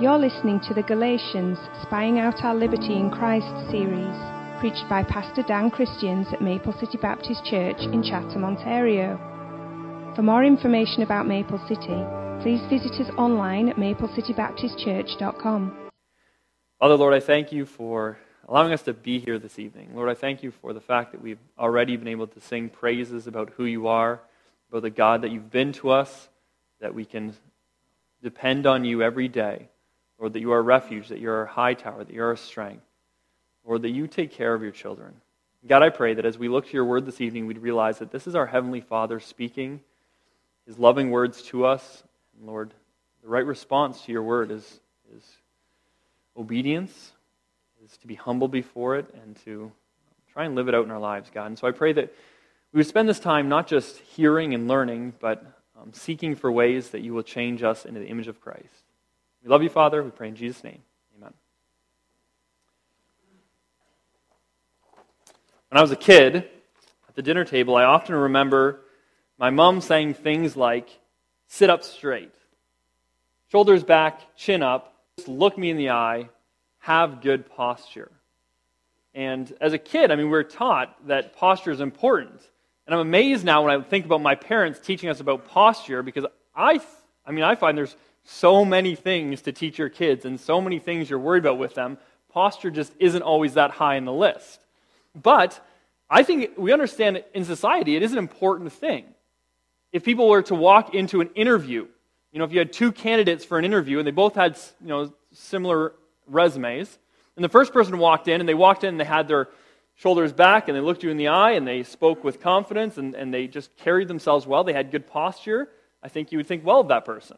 You're listening to the Galatians Spying Out Our Liberty in Christ series, preached by Pastor Dan Christians at Maple City Baptist Church in Chatham, Ontario. For more information about Maple City, please visit us online at maplecitybaptistchurch.com. Father, Lord, I thank you for allowing us to be here this evening. Lord, I thank you for the fact that we've already been able to sing praises about who you are, about the God that you've been to us, that we can depend on you every day. Lord, that you are a refuge, that you're a high tower, that you're a strength. Lord, that you take care of your children. God, I pray that as we look to your word this evening, we'd realize that this is our Heavenly Father speaking his loving words to us. And Lord, the right response to your word is, is obedience, is to be humble before it, and to try and live it out in our lives, God. And so I pray that we would spend this time not just hearing and learning, but um, seeking for ways that you will change us into the image of Christ. We love you, Father. We pray in Jesus' name. Amen. When I was a kid, at the dinner table, I often remember my mom saying things like, sit up straight, shoulders back, chin up, just look me in the eye, have good posture. And as a kid, I mean, we we're taught that posture is important. And I'm amazed now when I think about my parents teaching us about posture because I, I mean, I find there's so many things to teach your kids and so many things you're worried about with them. Posture just isn't always that high in the list. But I think we understand in society it is an important thing. If people were to walk into an interview, you know, if you had two candidates for an interview and they both had, you know, similar resumes, and the first person walked in and they walked in and they had their shoulders back and they looked you in the eye and they spoke with confidence and, and they just carried themselves well, they had good posture, I think you would think well of that person.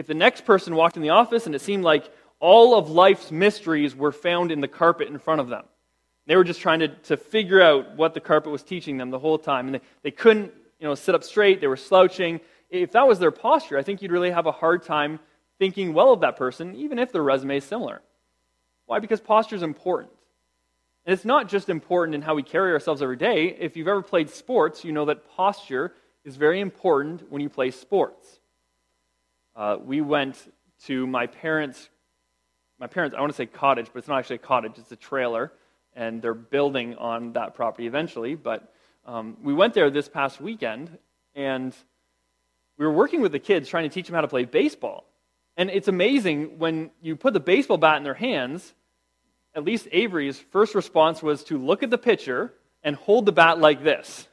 If the next person walked in the office and it seemed like all of life's mysteries were found in the carpet in front of them, they were just trying to, to figure out what the carpet was teaching them the whole time, and they, they couldn't you know, sit up straight, they were slouching. If that was their posture, I think you'd really have a hard time thinking well of that person, even if their resume is similar. Why? Because posture is important. And it's not just important in how we carry ourselves every day. If you've ever played sports, you know that posture is very important when you play sports. Uh, we went to my parents' my parents i want to say cottage but it's not actually a cottage it's a trailer and they're building on that property eventually but um, we went there this past weekend and we were working with the kids trying to teach them how to play baseball. And it's amazing when you put the baseball bat in their hands at least avery's first response was to look at the pitcher and hold the bat like this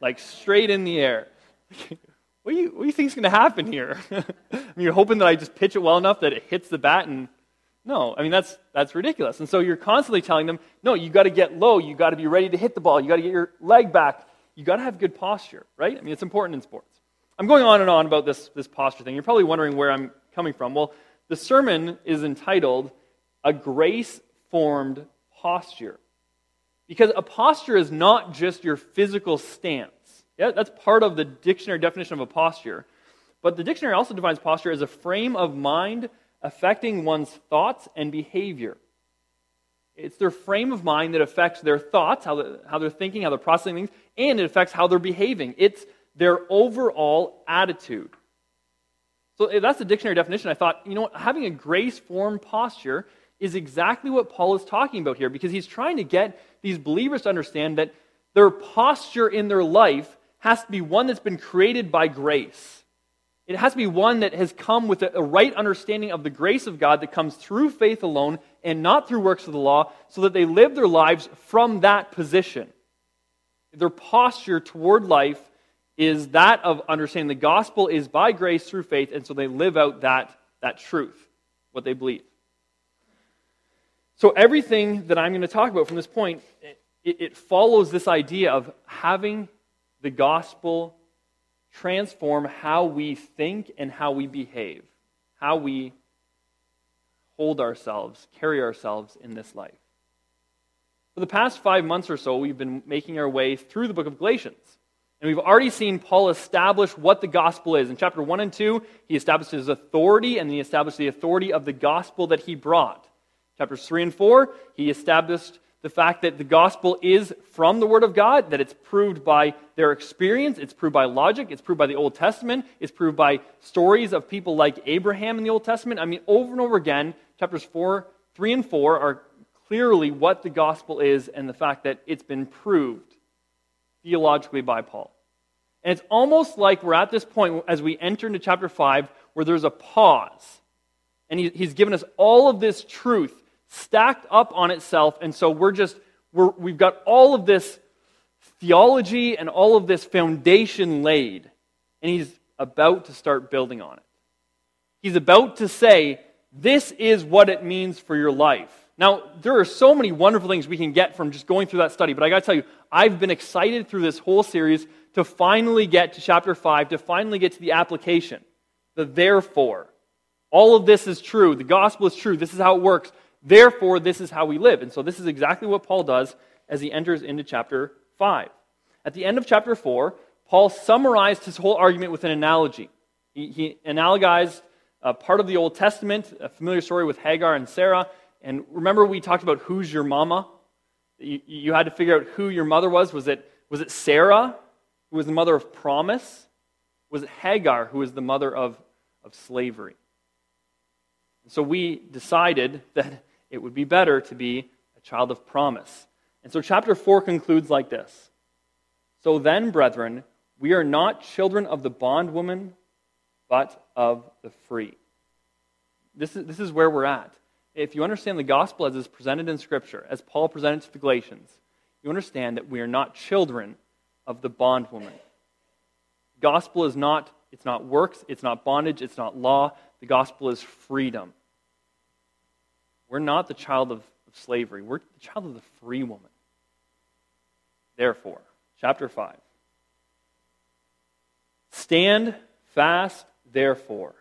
like straight in the air what do you, what do you think is going to happen here? I mean, you're hoping that I just pitch it well enough that it hits the bat and no, I mean that's that's ridiculous. And so you're constantly telling them, no, you got to get low, you got to be ready to hit the ball, you got to get your leg back, you got to have good posture, right? I mean it's important in sports. I'm going on and on about this this posture thing. You're probably wondering where I'm coming from. Well, the sermon is entitled "A Grace Formed Posture," because a posture is not just your physical stance. Yeah, that's part of the dictionary definition of a posture. But the dictionary also defines posture as a frame of mind affecting one's thoughts and behavior. It's their frame of mind that affects their thoughts, how they're, how they're thinking, how they're processing things, and it affects how they're behaving. It's their overall attitude. So if that's the dictionary definition. I thought, you know what, having a grace form posture is exactly what Paul is talking about here because he's trying to get these believers to understand that their posture in their life has to be one that's been created by grace. It has to be one that has come with a, right understanding of the grace of God that comes through faith alone and not through works of the law, so that they live their lives from that position. Their posture toward life is that of understanding the gospel is by grace through faith, and so they live out that, that truth, what they believe. So, everything that I'm going to talk about from this point, it, it follows this idea of having the gospel transform how we think and how we behave, how we hold ourselves, carry ourselves in this life. For the past five months or so, we've been making our way through the book of Galatians. And we've already seen Paul establish what the gospel is. In chapter 1 and 2, he established his authority and he established the authority of the gospel that he brought. Chapters 3 and 4, he established the fact that the gospel is from the Word of God, that it's proved by their experience, it's proved by logic, it's proved by the Old Testament, it's proved by stories of people like Abraham in the Old Testament. I mean, over and over again, chapters 4, 3 and 4 are clearly what the gospel is and the fact that it's been proved theologically by Paul. And it's almost like we're at this point as we enter into chapter 5 where there's a pause. And he, he's given us all of this truth stacked up on itself. And so we're just, we're, we've got all of this theology and all of this foundation laid. And he's about to start building on it. He's about to say, this is what it means for your life. Now, there are so many wonderful things we can get from just going through that study, but I got to tell you, I've been excited through this whole series to finally get to chapter 5, to finally get to the application, the therefore. All of this is true. The gospel is true. This is how it works. Therefore, this is how we live. And so, this is exactly what Paul does as he enters into chapter 5. At the end of chapter 4, Paul summarized his whole argument with an analogy. He, he analogized a part of the Old Testament, a familiar story with Hagar and Sarah. And remember, we talked about who's your mama? You, you had to figure out who your mother was. Was it, was it Sarah, who was the mother of promise? Was it Hagar, who was the mother of, of slavery? so we decided that it would be better to be a child of promise. And so chapter 4 concludes like this So then, brethren, we are not children of the bondwoman, but of the free. This is, this is where we're at. If you understand the gospel as is presented in Scripture, as Paul presented to the Galatians, you understand that we are not children of the bondwoman. Gospel is not, it's not works, it's not bondage, it's not law. The gospel is freedom. We're not the child of, of slavery, we're the child of the free woman. Therefore, chapter 5. Stand fast, therefore,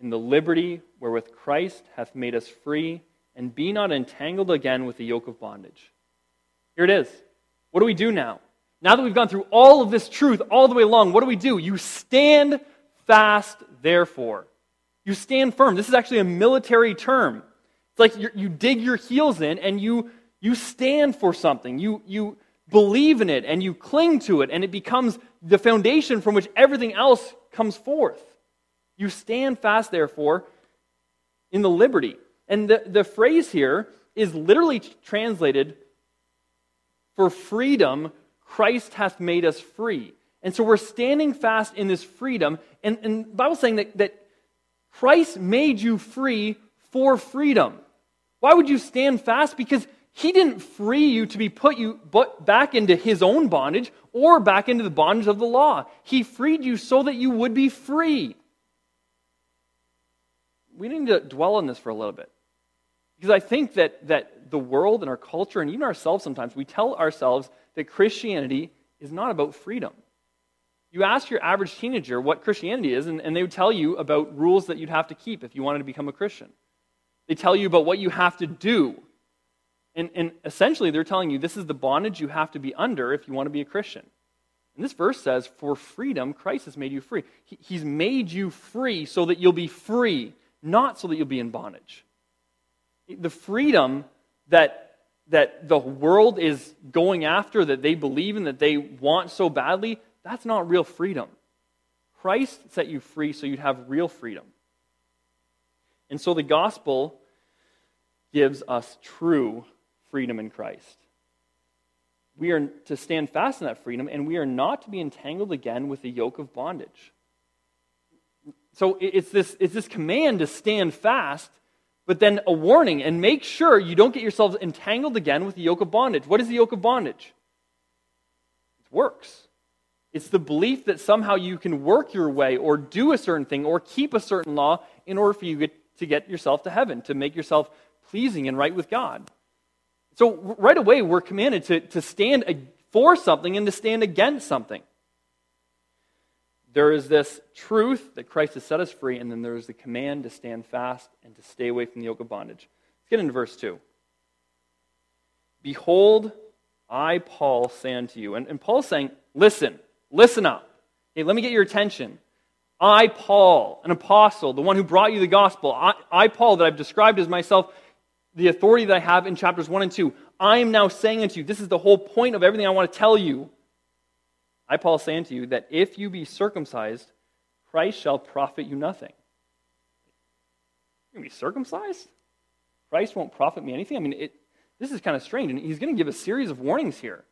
in the liberty wherewith Christ hath made us free, and be not entangled again with the yoke of bondage. Here it is. What do we do now? Now that we've gone through all of this truth all the way along, what do we do? You stand fast, therefore. You stand firm. This is actually a military term. It's like you dig your heels in and you, you stand for something. You, you believe in it and you cling to it, and it becomes the foundation from which everything else comes forth. You stand fast, therefore, in the liberty. And the, the phrase here is literally translated for freedom, Christ hath made us free. And so we're standing fast in this freedom. And, and the Bible's saying that, that Christ made you free for freedom. Why would you stand fast? Because he didn't free you to be put you back into his own bondage or back into the bondage of the law. He freed you so that you would be free. We need to dwell on this for a little bit. Because I think that, that the world and our culture, and even ourselves sometimes, we tell ourselves that Christianity is not about freedom. You ask your average teenager what Christianity is, and, and they would tell you about rules that you'd have to keep if you wanted to become a Christian. They tell you about what you have to do. And, and essentially, they're telling you this is the bondage you have to be under if you want to be a Christian. And this verse says, For freedom, Christ has made you free. He, he's made you free so that you'll be free, not so that you'll be in bondage. The freedom that, that the world is going after, that they believe in, that they want so badly, that's not real freedom. Christ set you free so you'd have real freedom. And so the gospel gives us true freedom in Christ. We are to stand fast in that freedom, and we are not to be entangled again with the yoke of bondage. So it's this, it's this command to stand fast, but then a warning and make sure you don't get yourselves entangled again with the yoke of bondage. What is the yoke of bondage? It's works. It's the belief that somehow you can work your way or do a certain thing or keep a certain law in order for you to get yourself to heaven, to make yourself pleasing and right with God. So, right away, we're commanded to, to stand for something and to stand against something. There is this truth that Christ has set us free, and then there is the command to stand fast and to stay away from the yoke of bondage. Let's get into verse 2. Behold, I, Paul, say unto you. And, and Paul's saying, listen, listen up. Hey, let me get your attention. I, Paul, an apostle, the one who brought you the gospel, I, I, Paul, that I've described as myself, the authority that I have in chapters 1 and 2. I am now saying unto you, this is the whole point of everything I want to tell you. I, Paul, say unto you that if you be circumcised, Christ shall profit you nothing. You're going to be circumcised? Christ won't profit me anything? I mean, it, this is kind of strange. And he's going to give a series of warnings here.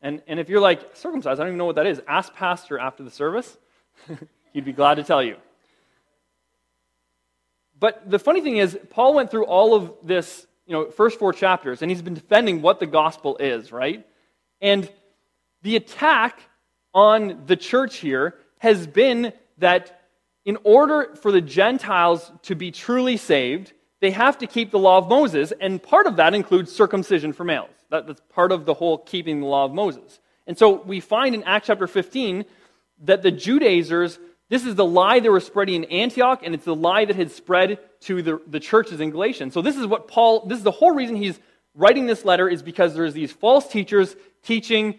And, and if you're like, circumcised, I don't even know what that is, ask Pastor after the service. He'd be glad to tell you. But the funny thing is, Paul went through all of this, you know, first four chapters, and he's been defending what the gospel is, right? And the attack on the church here has been that in order for the Gentiles to be truly saved, they have to keep the law of Moses, and part of that includes circumcision for males. That, that's part of the whole keeping the law of Moses. And so we find in Acts chapter 15 that the Judaizers, this is the lie they were spreading in Antioch, and it's the lie that had spread to the, the churches in Galatia. So this is what Paul, this is the whole reason he's writing this letter, is because there's these false teachers teaching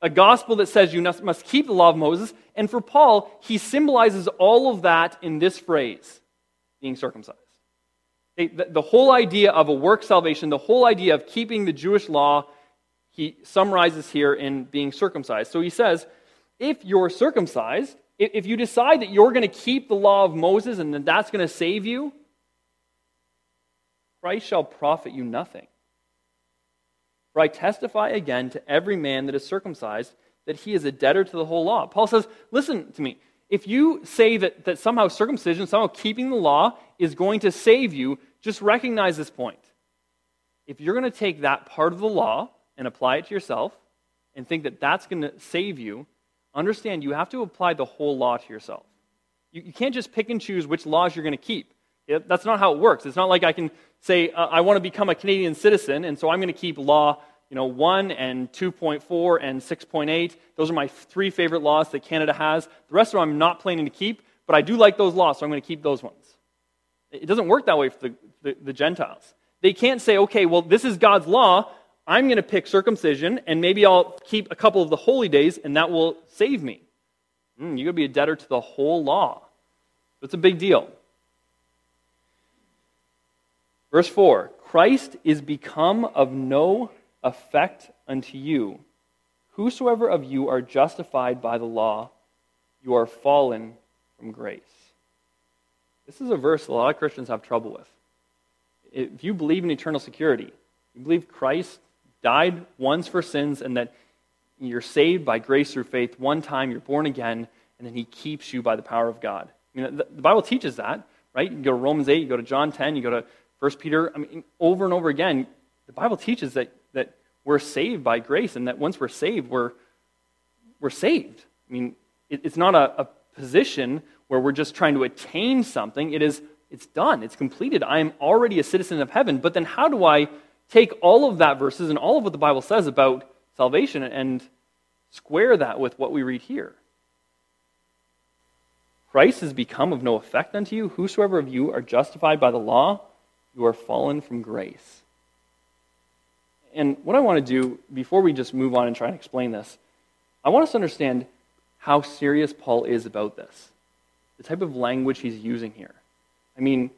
a gospel that says you must keep the law of Moses. And for Paul, he symbolizes all of that in this phrase being circumcised. The whole idea of a work salvation, the whole idea of keeping the Jewish law, he summarizes here in being circumcised. So he says, if you're circumcised, if you decide that you're going to keep the law of Moses and that that's going to save you, Christ shall profit you nothing. For I testify again to every man that is circumcised that he is a debtor to the whole law. Paul says, listen to me. If you say that, that somehow circumcision, somehow keeping the law is going to save you, just recognize this point. If you're going to take that part of the law and apply it to yourself and think that that's going to save you, understand you have to apply the whole law to yourself. You, you can't just pick and choose which laws you're going to keep. It, that's not how it works. It's not like I can say, uh, I want to become a Canadian citizen, and so I'm going to keep law you know, 1 and 2.4 and 6.8. Those are my three favorite laws that Canada has. The rest of them I'm not planning to keep, but I do like those laws, so I'm going to keep those ones. It doesn't work that way for the, the, the Gentiles. They can't say, okay, well, this is God's law. I'm going to pick circumcision, and maybe I'll keep a couple of the holy days, and that will save me. Mm, you're going to be a debtor to the whole law. It's a big deal. Verse 4 Christ is become of no effect unto you. Whosoever of you are justified by the law, you are fallen from grace. This is a verse a lot of Christians have trouble with. If you believe in eternal security, you believe Christ died once for sins and that you're saved by grace through faith one time, you're born again, and then he keeps you by the power of God. I mean, the Bible teaches that, right? You go to Romans 8, you go to John 10, you go to 1 Peter. I mean, over and over again, the Bible teaches that, that we're saved by grace and that once we're saved, we're, we're saved. I mean, it, it's not a, a position where we're just trying to attain something. It is, it's done, it's completed. I am already a citizen of heaven. But then how do I take all of that verses and all of what the Bible says about salvation and square that with what we read here? Christ has become of no effect unto you. Whosoever of you are justified by the law, you are fallen from grace. And what I want to do before we just move on and try and explain this, I want us to understand how serious Paul is about this the type of language he's using here. I mean,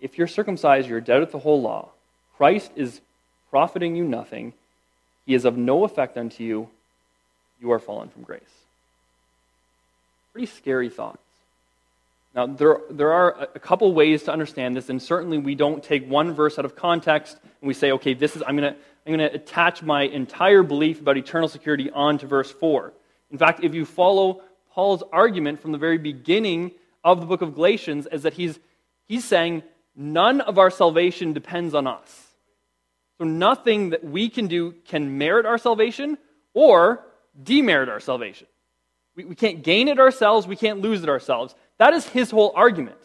if you're circumcised, you're dead with the whole law. Christ is profiting you nothing. He is of no effect unto you. You are fallen from grace. Pretty scary thoughts. Now, there, there are a couple ways to understand this, and certainly we don't take one verse out of context and we say, okay, this is, I'm going to I'm going to attach my entire belief about eternal security onto verse 4. In fact, if you follow Paul's argument from the very beginning of the book of Galatians is that he's, he's saying none of our salvation depends on us. So nothing that we can do can merit our salvation or demerit our salvation. We, we can't gain it ourselves, we can't lose it ourselves. That is his whole argument.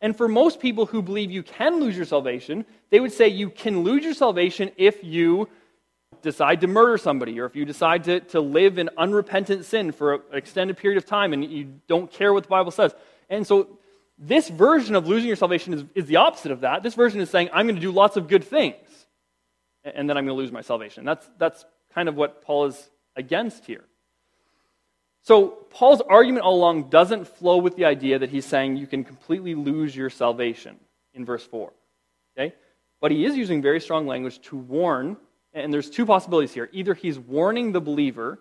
And for most people who believe you can lose your salvation, they would say you can lose your salvation if you decide to murder somebody, or if you decide to, to live in unrepentant sin for an extended period of time and you don't care what the Bible says. And so, this version of losing your salvation is, is the opposite of that. This version is saying, I'm going to do lots of good things, and then I'm going to lose my salvation. That's, that's kind of what Paul is against here. So, Paul's argument all along doesn't flow with the idea that he's saying you can completely lose your salvation in verse 4. Okay? but he is using very strong language to warn. And there's two possibilities here. Either he's warning the believer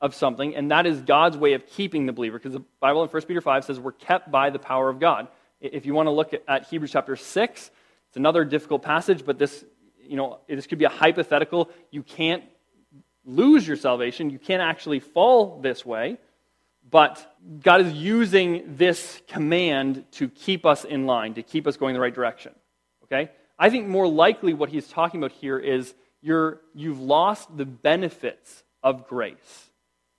of something, and that is God's way of keeping the believer, because the Bible in 1 Peter 5 says we're kept by the power of God. If you want to look at Hebrews chapter 6, it's another difficult passage, but this, you know, this could be a hypothetical. You can't lose your salvation. You can't actually fall this way. But God is using this command to keep us in line, to keep us going the right direction. Okay? I think more likely what he's talking about here is you're, you've lost the benefits of grace.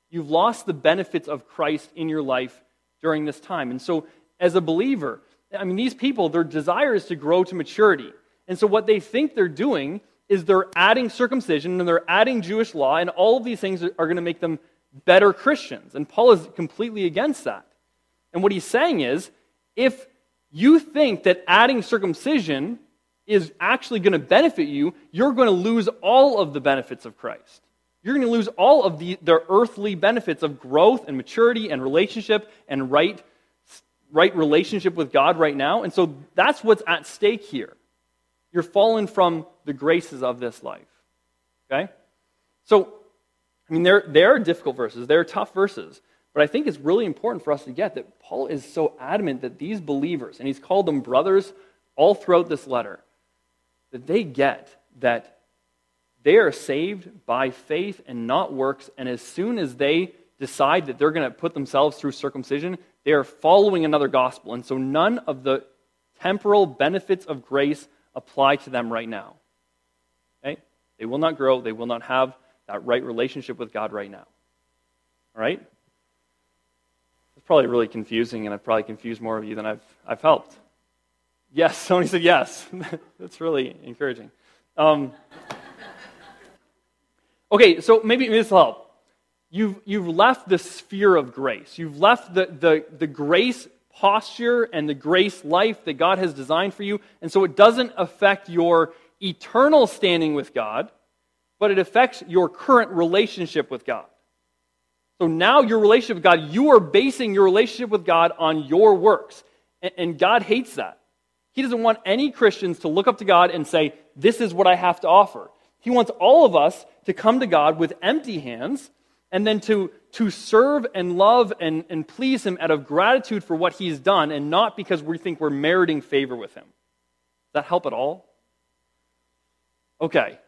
You've lost the benefits of Christ in your life during this time. And so, as a believer, I mean, these people, their desire is to grow to maturity. And so, what they think they're doing is they're adding circumcision and they're adding Jewish law, and all of these things are going to make them better Christians. And Paul is completely against that. And what he's saying is if you think that adding circumcision is actually going to benefit you, you're going to lose all of the benefits of Christ. You're going to lose all of the, the earthly benefits of growth and maturity and relationship and right, right relationship with God right now. And so that's what's at stake here. You're fallen from the graces of this life. Okay? So I mean, they're, they're difficult verses, they're tough verses. But I think it's really important for us to get that Paul is so adamant that these believers, and he's called them brothers all throughout this letter, that they get that they are saved by faith and not works. And as soon as they decide that they're going to put themselves through circumcision, they are following another gospel. And so none of the temporal benefits of grace apply to them right now. Okay? They will not grow, they will not have that right relationship with God right now. All right? It's probably really confusing, and I've probably confused more of you than I've, I've helped. Yes, somebody said yes. That's really encouraging. Um, okay, so maybe, this will help. You've, you've left the sphere of grace. You've left the, the, the grace posture and the grace life that God has designed for you, and so it doesn't affect your eternal standing with God but it affects your current relationship with God. So now your relationship with God, you are basing your relationship with God on your works. And God hates that. He doesn't want any Christians to look up to God and say, This is what I have to offer. He wants all of us to come to God with empty hands and then to, to serve and love and, and please Him out of gratitude for what He's done and not because we think we're meriting favor with Him. Does that help at all? Okay.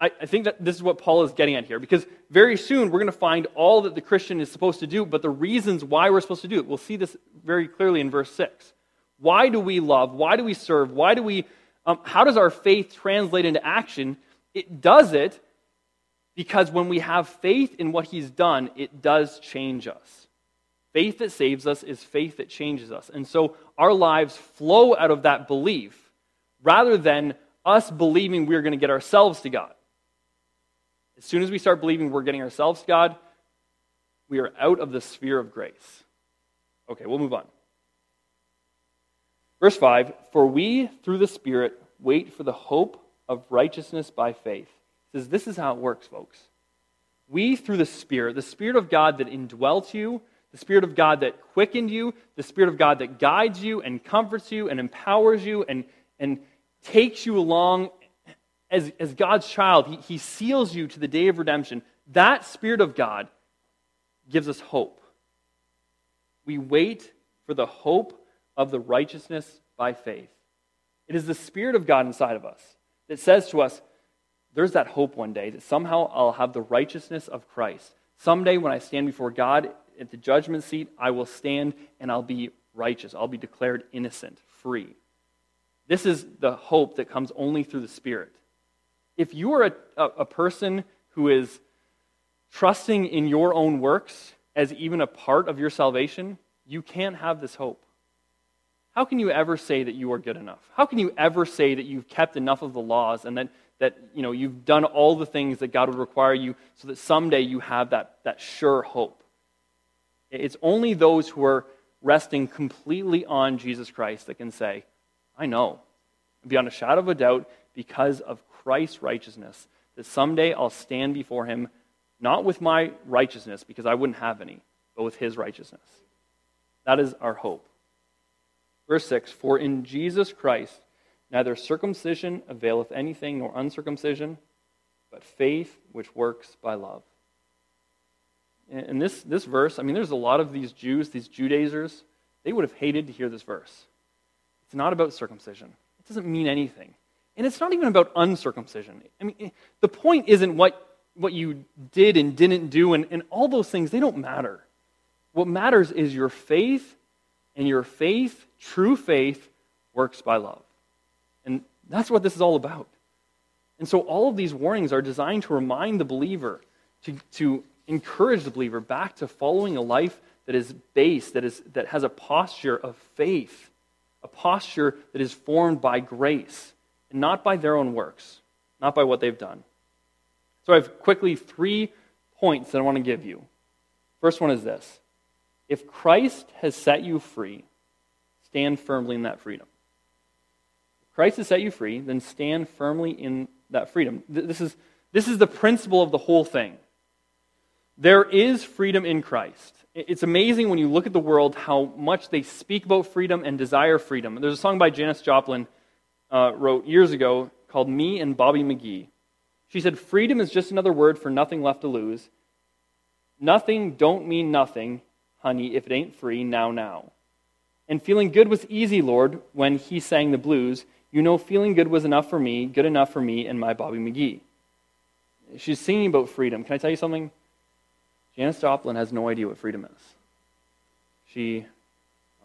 I, I think that this is what Paul is getting at here, because very soon we're going to find all that the Christian is supposed to do, but the reasons why we're supposed to do it. We'll see this very clearly in verse 6. Why do we love? Why do we serve? Why do we, um, how does our faith translate into action? It does it because when we have faith in what he's done, it does change us. Faith that saves us is faith that changes us. And so our lives flow out of that belief rather than us believing we're going to get ourselves to God. As soon as we start believing we're getting ourselves to God, we are out of the sphere of grace. Okay, we'll move on. Verse 5 For we, through the Spirit, wait for the hope of righteousness by faith. It says this is how it works, folks. We, through the Spirit, the Spirit of God that indwelt you, the Spirit of God that quickened you, the Spirit of God that guides you and comforts you and empowers you and, and takes you along as, as God's child, he, he seals you to the day of redemption. That Spirit of God gives us hope. We wait for the hope of the righteousness by faith. It is the Spirit of God inside of us that says to us, there's that hope one day that somehow I'll have the righteousness of Christ. Someday when I stand before God at the judgment seat, I will stand and I'll be righteous. I'll be declared innocent, free. This is the hope that comes only through the Spirit if you are a, a, a person who is trusting in your own works as even a part of your salvation, you can't have this hope. How can you ever say that you are good enough? How can you ever say that you've kept enough of the laws and that, that you know, you've done all the things that God would require you so that someday you have that, that sure hope? It's only those who are resting completely on Jesus Christ that can say, I know, beyond a shadow of a doubt, because of Christ's righteousness, that someday I'll stand before him not with my righteousness, because I wouldn't have any, but with his righteousness. That is our hope. Verse 6 For in Jesus Christ, Neither circumcision availeth anything, nor uncircumcision, but faith which works by love. In this, this verse, I mean, there's a lot of these Jews, these Judaizers, they would have hated to hear this verse. It's not about circumcision, it doesn't mean anything. And it's not even about uncircumcision. I mean, the point isn't what, what you did and didn't do, and, and all those things, they don't matter. What matters is your faith, and your faith, true faith, works by love. And that's what this is all about. And so all of these warnings are designed to remind the believer, to, to encourage the believer back to following a life that is based, that, is, that has a posture of faith, a posture that is formed by grace, and not by their own works, not by what they've done. So I have quickly three points that I want to give you. First one is this If Christ has set you free, stand firmly in that freedom. If Christ has set you free, then stand firmly in that freedom. This is, this is the principle of the whole thing. There is freedom in Christ. It's amazing when you look at the world how much they speak about freedom and desire freedom. There's a song by Janis Joplin uh, wrote years ago called Me and Bobby McGee. She said, Freedom is just another word for nothing left to lose. Nothing don't mean nothing, honey, if it ain't free, now, now. And feeling good was easy, Lord, when he sang the blues. You know, feeling good was enough for me, good enough for me and my Bobby McGee. She's singing about freedom. Can I tell you something? Janis Joplin has no idea what freedom is. She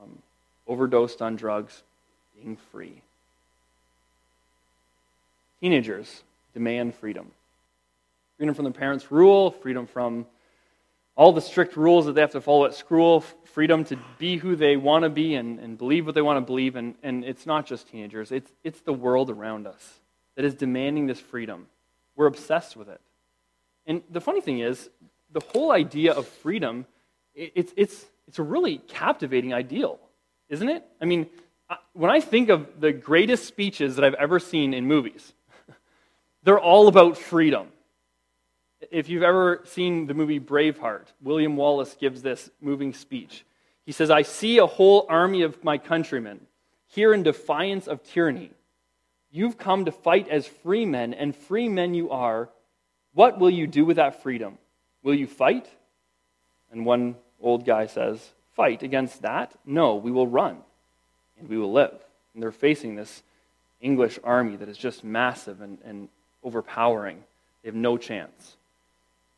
um, overdosed on drugs, being free. Teenagers demand freedom freedom from their parents' rule, freedom from all the strict rules that they have to follow at school, freedom to be who they want to be and, and believe what they want to believe. And, and it's not just teenagers, it's, it's the world around us that is demanding this freedom. We're obsessed with it. And the funny thing is, the whole idea of freedom, it's, it's, it's a really captivating ideal, isn't it? I mean, when I think of the greatest speeches that I've ever seen in movies, they're all about freedom. If you've ever seen the movie Braveheart, William Wallace gives this moving speech. He says, I see a whole army of my countrymen here in defiance of tyranny. You've come to fight as free men, and free men you are. What will you do with that freedom? Will you fight? And one old guy says, Fight against that? No, we will run, and we will live. And they're facing this English army that is just massive and, and overpowering. They have no chance.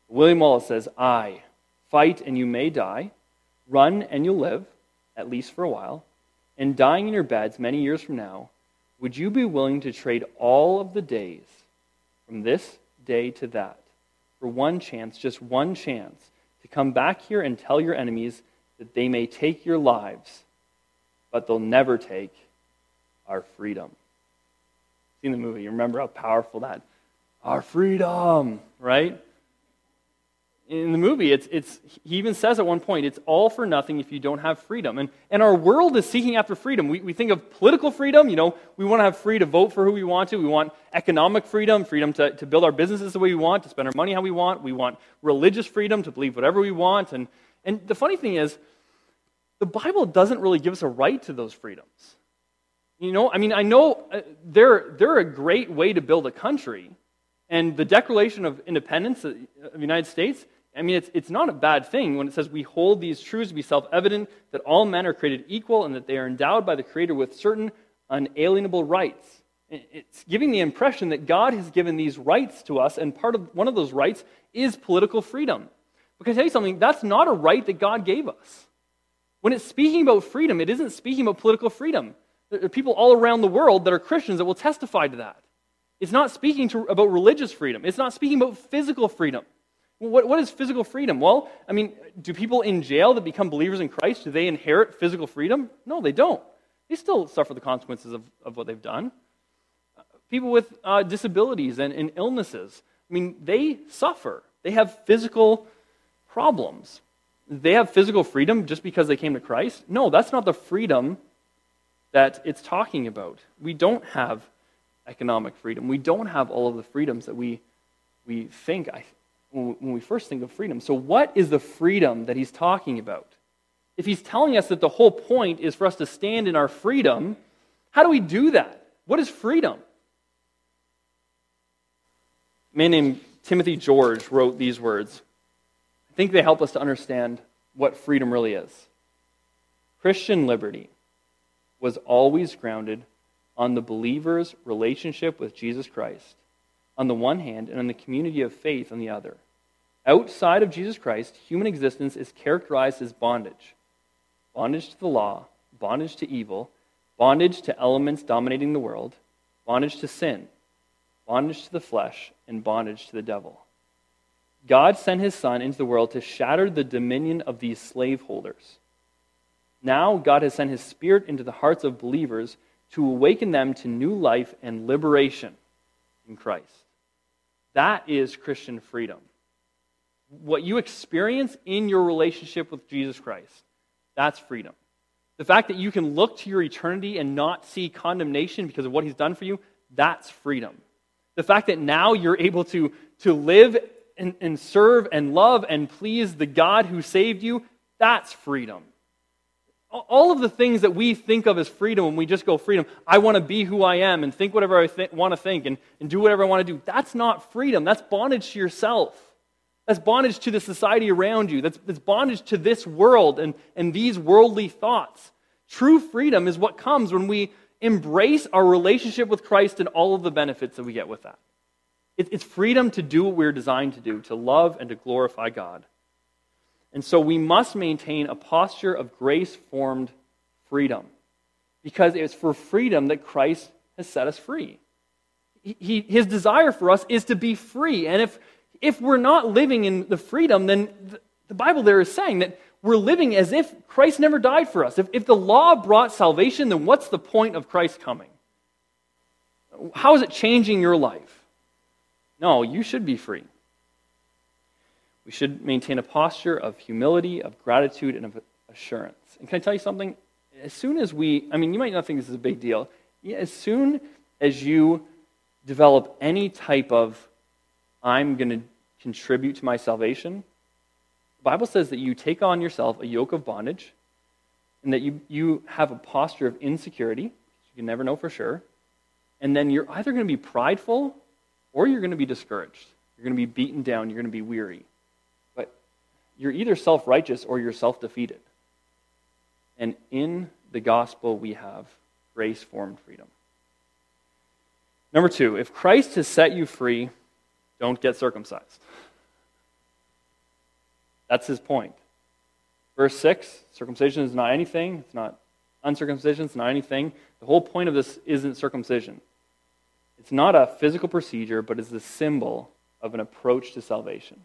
William Wallace says, I, fight and you may die, run and you'll live, at least for a while, and dying in your beds many years from now, would you be willing to trade all of the days from this day to that for one chance, just one chance, to come back here and tell your enemies that they may take your lives, but they'll never take our freedom? Seen the movie, you remember how powerful that our freedom, right? In the movie, it's, it's, he even says at one point, it's all for nothing if you don't have freedom. And, and our world is seeking after freedom. We, we think of political freedom, you know, we want to have free to vote for who we want to. We want economic freedom, freedom to, to build our businesses the way we want, to spend our money how we want. We want religious freedom to believe whatever we want. And, and the funny thing is, the Bible doesn't really give us a right to those freedoms. You know, I mean, I know uh, they're, they're a great way to build a country. And the Declaration of Independence of the United States I mean, it's, it's not a bad thing when it says we hold these truths to be self evident that all men are created equal and that they are endowed by the Creator with certain unalienable rights. It's giving the impression that God has given these rights to us, and part of one of those rights is political freedom. Can I tell you something? That's not a right that God gave us. When it's speaking about freedom, it isn't speaking about political freedom. There are people all around the world that are Christians that will testify to that. It's not speaking to, about religious freedom, it's not speaking about physical freedom. What, what is physical freedom? Well, I mean, do people in jail that become believers in Christ, do they inherit physical freedom? No, they don't. They still suffer the consequences of, of what they've done. People with uh, disabilities and, and illnesses, I mean, they suffer. They have physical problems. They have physical freedom just because they came to Christ? No, that's not the freedom that it's talking about. We don't have economic freedom. We don't have all of the freedoms that we, we think, I, when we first think of freedom. So, what is the freedom that he's talking about? If he's telling us that the whole point is for us to stand in our freedom, how do we do that? What is freedom? A man named Timothy George wrote these words. I think they help us to understand what freedom really is. Christian liberty was always grounded on the believer's relationship with Jesus Christ on the one hand and on the community of faith on the other. Outside of Jesus Christ, human existence is characterized as bondage bondage to the law, bondage to evil, bondage to elements dominating the world, bondage to sin, bondage to the flesh, and bondage to the devil. God sent his Son into the world to shatter the dominion of these slaveholders. Now, God has sent his Spirit into the hearts of believers to awaken them to new life and liberation in Christ. That is Christian freedom. What you experience in your relationship with Jesus Christ, that's freedom. The fact that you can look to your eternity and not see condemnation because of what he's done for you, that's freedom. The fact that now you're able to, to live and, and serve and love and please the God who saved you, that's freedom. All of the things that we think of as freedom when we just go freedom, I want to be who I am and think whatever I th- want to think and, and do whatever I want to do, that's not freedom. That's bondage to yourself. That's bondage to the society around you. That's, that's bondage to this world and, and these worldly thoughts. True freedom is what comes when we embrace our relationship with Christ and all of the benefits that we get with that. It, it's freedom to do what we're designed to do, to love and to glorify God. And so we must maintain a posture of grace formed freedom because it's for freedom that Christ has set us free. He, his desire for us is to be free. And if, if we're not living in the freedom, then the, the Bible there is saying that we're living as if Christ never died for us. If, if the law brought salvation, then what's the point of Christ coming? How is it changing your life? No, you should be free. We should maintain a posture of humility, of gratitude, and of assurance. And can I tell you something? As soon as we, I mean, you might not think this is a big deal. As soon as you develop any type of, I'm going to contribute to my salvation, the Bible says that you take on yourself a yoke of bondage and that you, you have a posture of insecurity. You can never know for sure. And then you're either going to be prideful or you're going to be discouraged. You're going to be beaten down. You're going to be weary you're either self righteous or you're self defeated. And in the gospel, we have grace formed freedom. Number two, if Christ has set you free, don't get circumcised. That's his point. Verse 6 circumcision is not anything, it's not uncircumcision, it's not anything. The whole point of this isn't circumcision. It's not a physical procedure, but it's the symbol of an approach to salvation.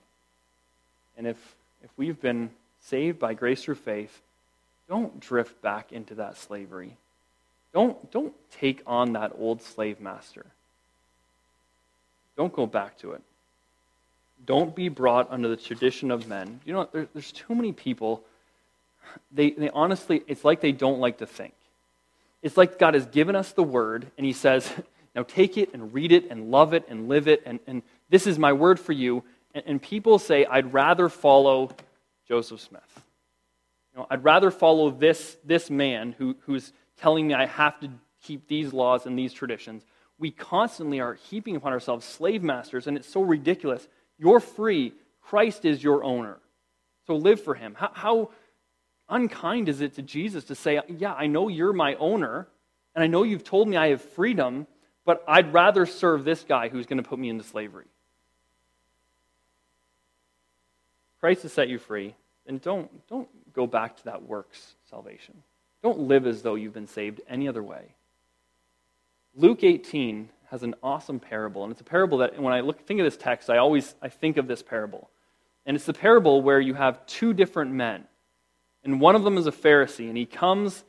And if if we've been saved by grace through faith, don't drift back into that slavery. Don't, don't take on that old slave master. Don't go back to it. Don't be brought under the tradition of men. You know, there, there's too many people, they, they honestly, it's like they don't like to think. It's like God has given us the word, and He says, now take it and read it and love it and live it, and, and this is my word for you. And, and people say, I'd rather follow Joseph Smith. You know, I'd rather follow this, this man who, who's telling me I have to keep these laws and these traditions. We constantly are heaping upon ourselves slave masters, and it's so ridiculous. You're free. Christ is your owner. So live for him. How, how unkind is it to Jesus to say, Yeah, I know you're my owner, and I know you've told me I have freedom, but I'd rather serve this guy who's going to put me into slavery. Christ has set you free, then don't, don't go back to that works salvation. Don't live as though you've been saved any other way. Luke 18 has an awesome parable, and it's a parable that when I look, think of this text, I always I think of this parable. And it's the parable where you have two different men. And one of them is a Pharisee, and he comes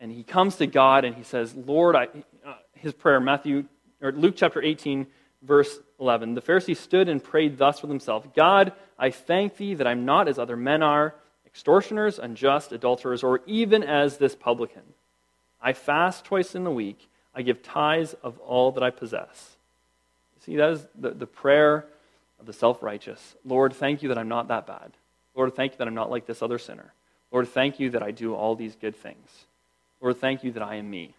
and he comes to God and he says, Lord, I, uh, his prayer, Matthew, or Luke chapter 18, verse 11. The Pharisee stood and prayed thus with himself God, I thank thee that I'm not as other men are, extortioners, unjust, adulterers, or even as this publican. I fast twice in the week. I give tithes of all that I possess. See, that is the, the prayer of the self righteous. Lord, thank you that I'm not that bad. Lord, thank you that I'm not like this other sinner. Lord, thank you that I do all these good things. Lord, thank you that I am me.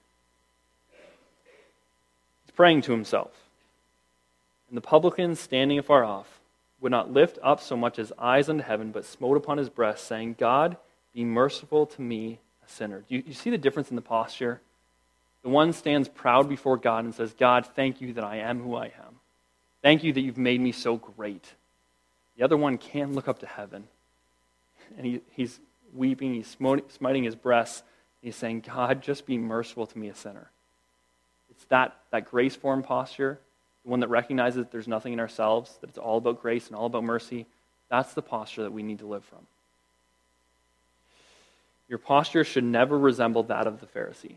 He's praying to himself. And the publican, standing afar off, would not lift up so much as eyes unto heaven, but smote upon his breast, saying, God, be merciful to me, a sinner. Do you, you see the difference in the posture? The one stands proud before God and says, God, thank you that I am who I am. Thank you that you've made me so great. The other one can look up to heaven, and he, he's weeping, he's smiting his breast, he's saying, God, just be merciful to me, a sinner. It's that, that grace form posture, the one that recognizes that there's nothing in ourselves, that it's all about grace and all about mercy. That's the posture that we need to live from. Your posture should never resemble that of the Pharisee.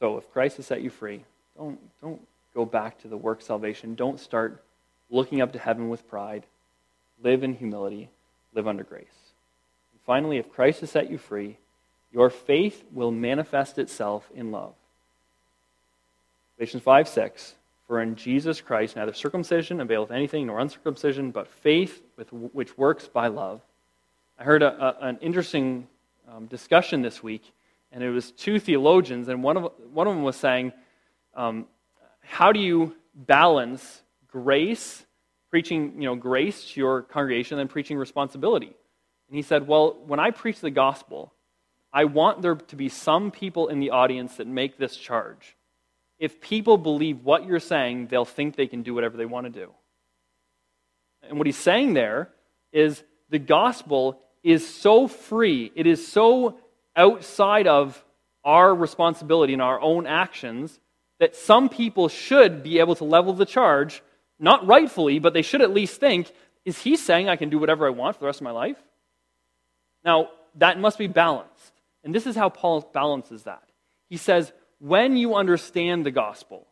So if Christ has set you free, don't, don't go back to the work salvation. Don't start looking up to heaven with pride. Live in humility. Live under grace. And finally, if Christ has set you free, your faith will manifest itself in love. Galatians 5 6. For in Jesus Christ neither circumcision availeth anything nor uncircumcision, but faith with, which works by love. I heard a, a, an interesting um, discussion this week, and it was two theologians, and one of, one of them was saying, um, How do you balance grace, preaching you know, grace to your congregation, and preaching responsibility? And he said, Well, when I preach the gospel, I want there to be some people in the audience that make this charge if people believe what you're saying, they'll think they can do whatever they want to do. And what he's saying there is the gospel is so free, it is so outside of our responsibility and our own actions that some people should be able to level the charge, not rightfully, but they should at least think, is he saying I can do whatever I want for the rest of my life? Now, that must be balanced. And this is how Paul balances that. He says, when you understand the gospel,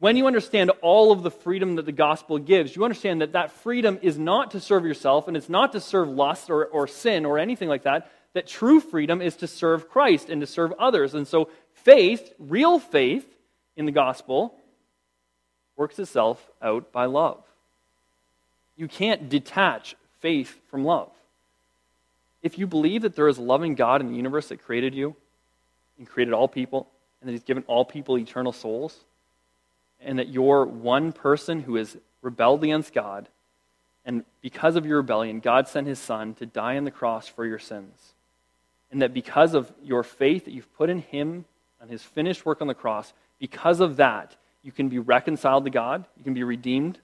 when you understand all of the freedom that the gospel gives, you understand that that freedom is not to serve yourself and it's not to serve lust or, or sin or anything like that. That true freedom is to serve Christ and to serve others. And so faith, real faith in the gospel, works itself out by love. You can't detach faith from love. If you believe that there is a loving God in the universe that created you and created all people, and that He's given all people eternal souls, and that you're one person who has rebelled against God, and because of your rebellion, God sent His Son to die on the cross for your sins. And that because of your faith that you've put in Him and His finished work on the cross, because of that, you can be reconciled to God, you can be redeemed.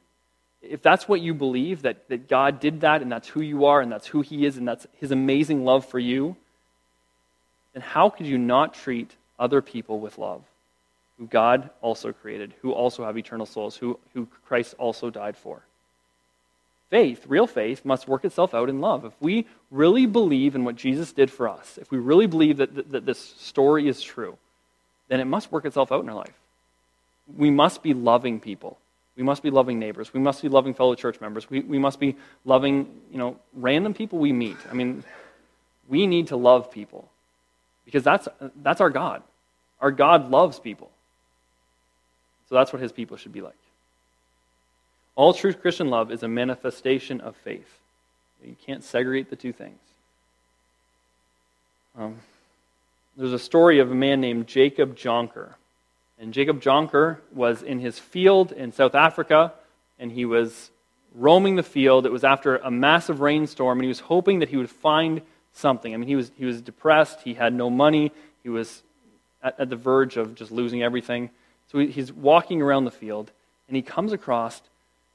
If that's what you believe, that, that God did that, and that's who you are, and that's who He is, and that's His amazing love for you, then how could you not treat other people with love, who God also created, who also have eternal souls, who, who Christ also died for. Faith, real faith, must work itself out in love. If we really believe in what Jesus did for us, if we really believe that, that, that this story is true, then it must work itself out in our life. We must be loving people. We must be loving neighbors. We must be loving fellow church members. We, we must be loving, you know, random people we meet. I mean, we need to love people because that's, that's our God. Our God loves people. So that's what his people should be like. All true Christian love is a manifestation of faith. You can't segregate the two things. Um, there's a story of a man named Jacob Jonker. And Jacob Jonker was in his field in South Africa, and he was roaming the field. It was after a massive rainstorm, and he was hoping that he would find something. I mean, he was, he was depressed, he had no money, he was at, at the verge of just losing everything. So he, he's walking around the field, and he comes across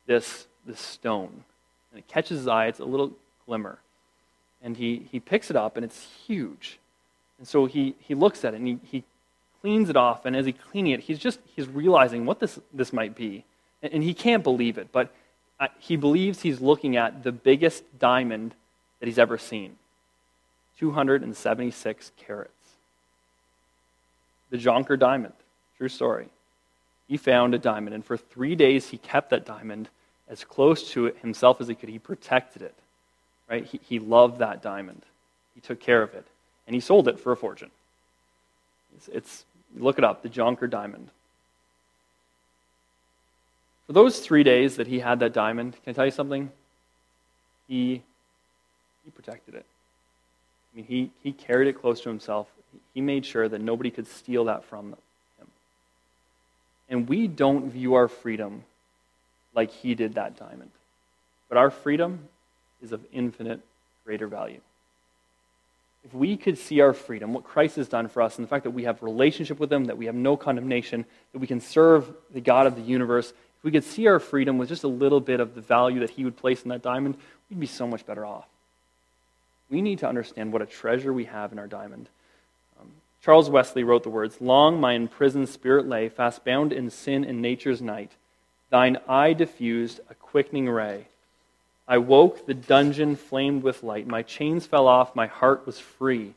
this, this stone. And it catches his eye. It's a little glimmer. And he, he picks it up, and it's huge. And so he, he looks at it, and he, he cleans it off. And as he's cleaning it, he's just he's realizing what this, this might be. And, and he can't believe it, but uh, he believes he's looking at the biggest diamond that he's ever seen 276 carats the Jonker diamond. True story. He found a diamond, and for three days he kept that diamond as close to himself as he could. He protected it. Right? He, he loved that diamond. He took care of it. And he sold it for a fortune. It's, it's look it up, the Jonker diamond. For those three days that he had that diamond, can I tell you something? He, he protected it. I mean, he, he carried it close to himself he made sure that nobody could steal that from him. And we don't view our freedom like he did that diamond. But our freedom is of infinite greater value. If we could see our freedom, what Christ has done for us, and the fact that we have relationship with him, that we have no condemnation, that we can serve the God of the universe, if we could see our freedom with just a little bit of the value that he would place in that diamond, we'd be so much better off. We need to understand what a treasure we have in our diamond. Charles Wesley wrote the words Long my imprisoned spirit lay, fast bound in sin and nature's night. Thine eye diffused a quickening ray. I woke, the dungeon flamed with light. My chains fell off, my heart was free.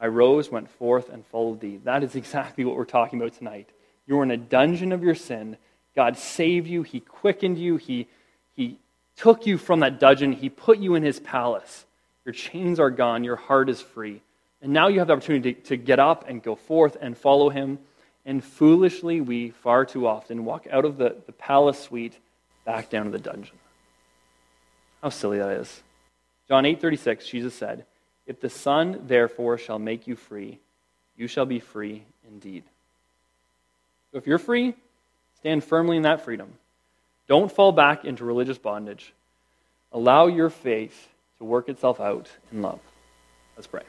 I rose, went forth, and followed thee. That is exactly what we're talking about tonight. You were in a dungeon of your sin. God saved you, He quickened you, He, he took you from that dungeon, He put you in His palace. Your chains are gone, your heart is free. And now you have the opportunity to, to get up and go forth and follow Him. And foolishly, we far too often walk out of the, the palace suite back down to the dungeon. How silly that is. John 8:36 Jesus said, "If the Son therefore shall make you free, you shall be free indeed." So if you're free, stand firmly in that freedom. Don't fall back into religious bondage. Allow your faith to work itself out in love. Let's pray.